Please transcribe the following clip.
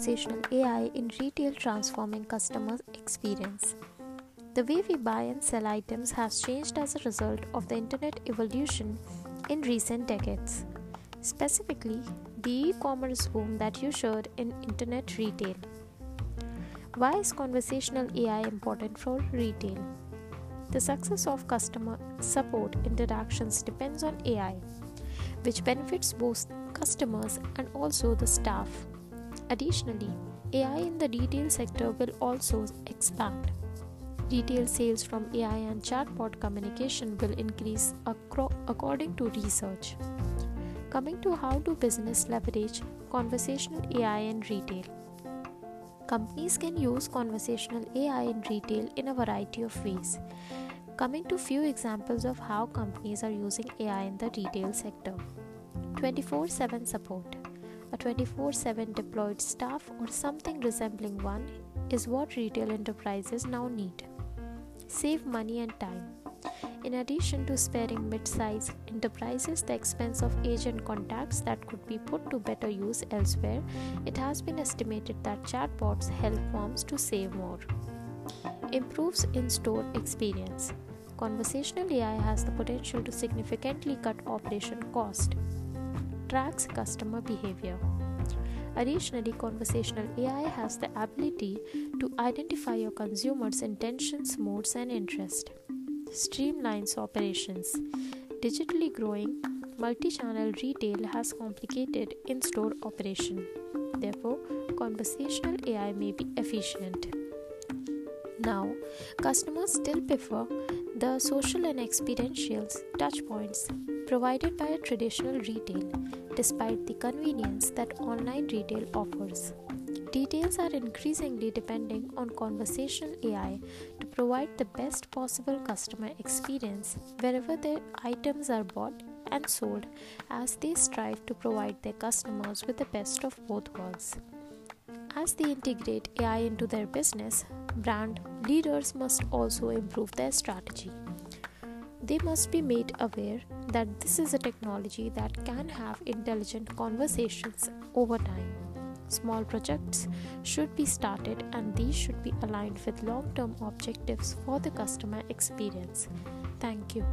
conversational AI in retail transforming customer experience. The way we buy and sell items has changed as a result of the internet evolution in recent decades. Specifically, the e-commerce boom that you showed in internet retail. Why is conversational AI important for retail? The success of customer support interactions depends on AI, which benefits both customers and also the staff. Additionally, AI in the retail sector will also expand. Retail sales from AI and chatbot communication will increase acro- according to research. Coming to how do business leverage conversational AI in retail? Companies can use conversational AI in retail in a variety of ways. Coming to few examples of how companies are using AI in the retail sector. 24/7 support. A 24/7 deployed staff or something resembling one is what retail enterprises now need. Save money and time. In addition to sparing mid sized enterprises the expense of agent contacts that could be put to better use elsewhere, it has been estimated that chatbots help firms to save more. Improves in store experience. Conversational AI has the potential to significantly cut operation cost. Tracks customer behavior. Additionally, conversational AI has the ability to identify your consumer's intentions, moods, and interests streamlines operations. Digitally growing, multi channel retail has complicated in store operation. Therefore, conversational AI may be efficient. Now, customers still prefer the social and experiential touchpoints provided by a traditional retail, despite the convenience that online retail offers. Details are increasingly depending on conversational AI to provide the best possible customer experience wherever their items are bought and sold as they strive to provide their customers with the best of both worlds. As they integrate AI into their business, brand leaders must also improve their strategy. They must be made aware that this is a technology that can have intelligent conversations over time. Small projects should be started and these should be aligned with long term objectives for the customer experience. Thank you.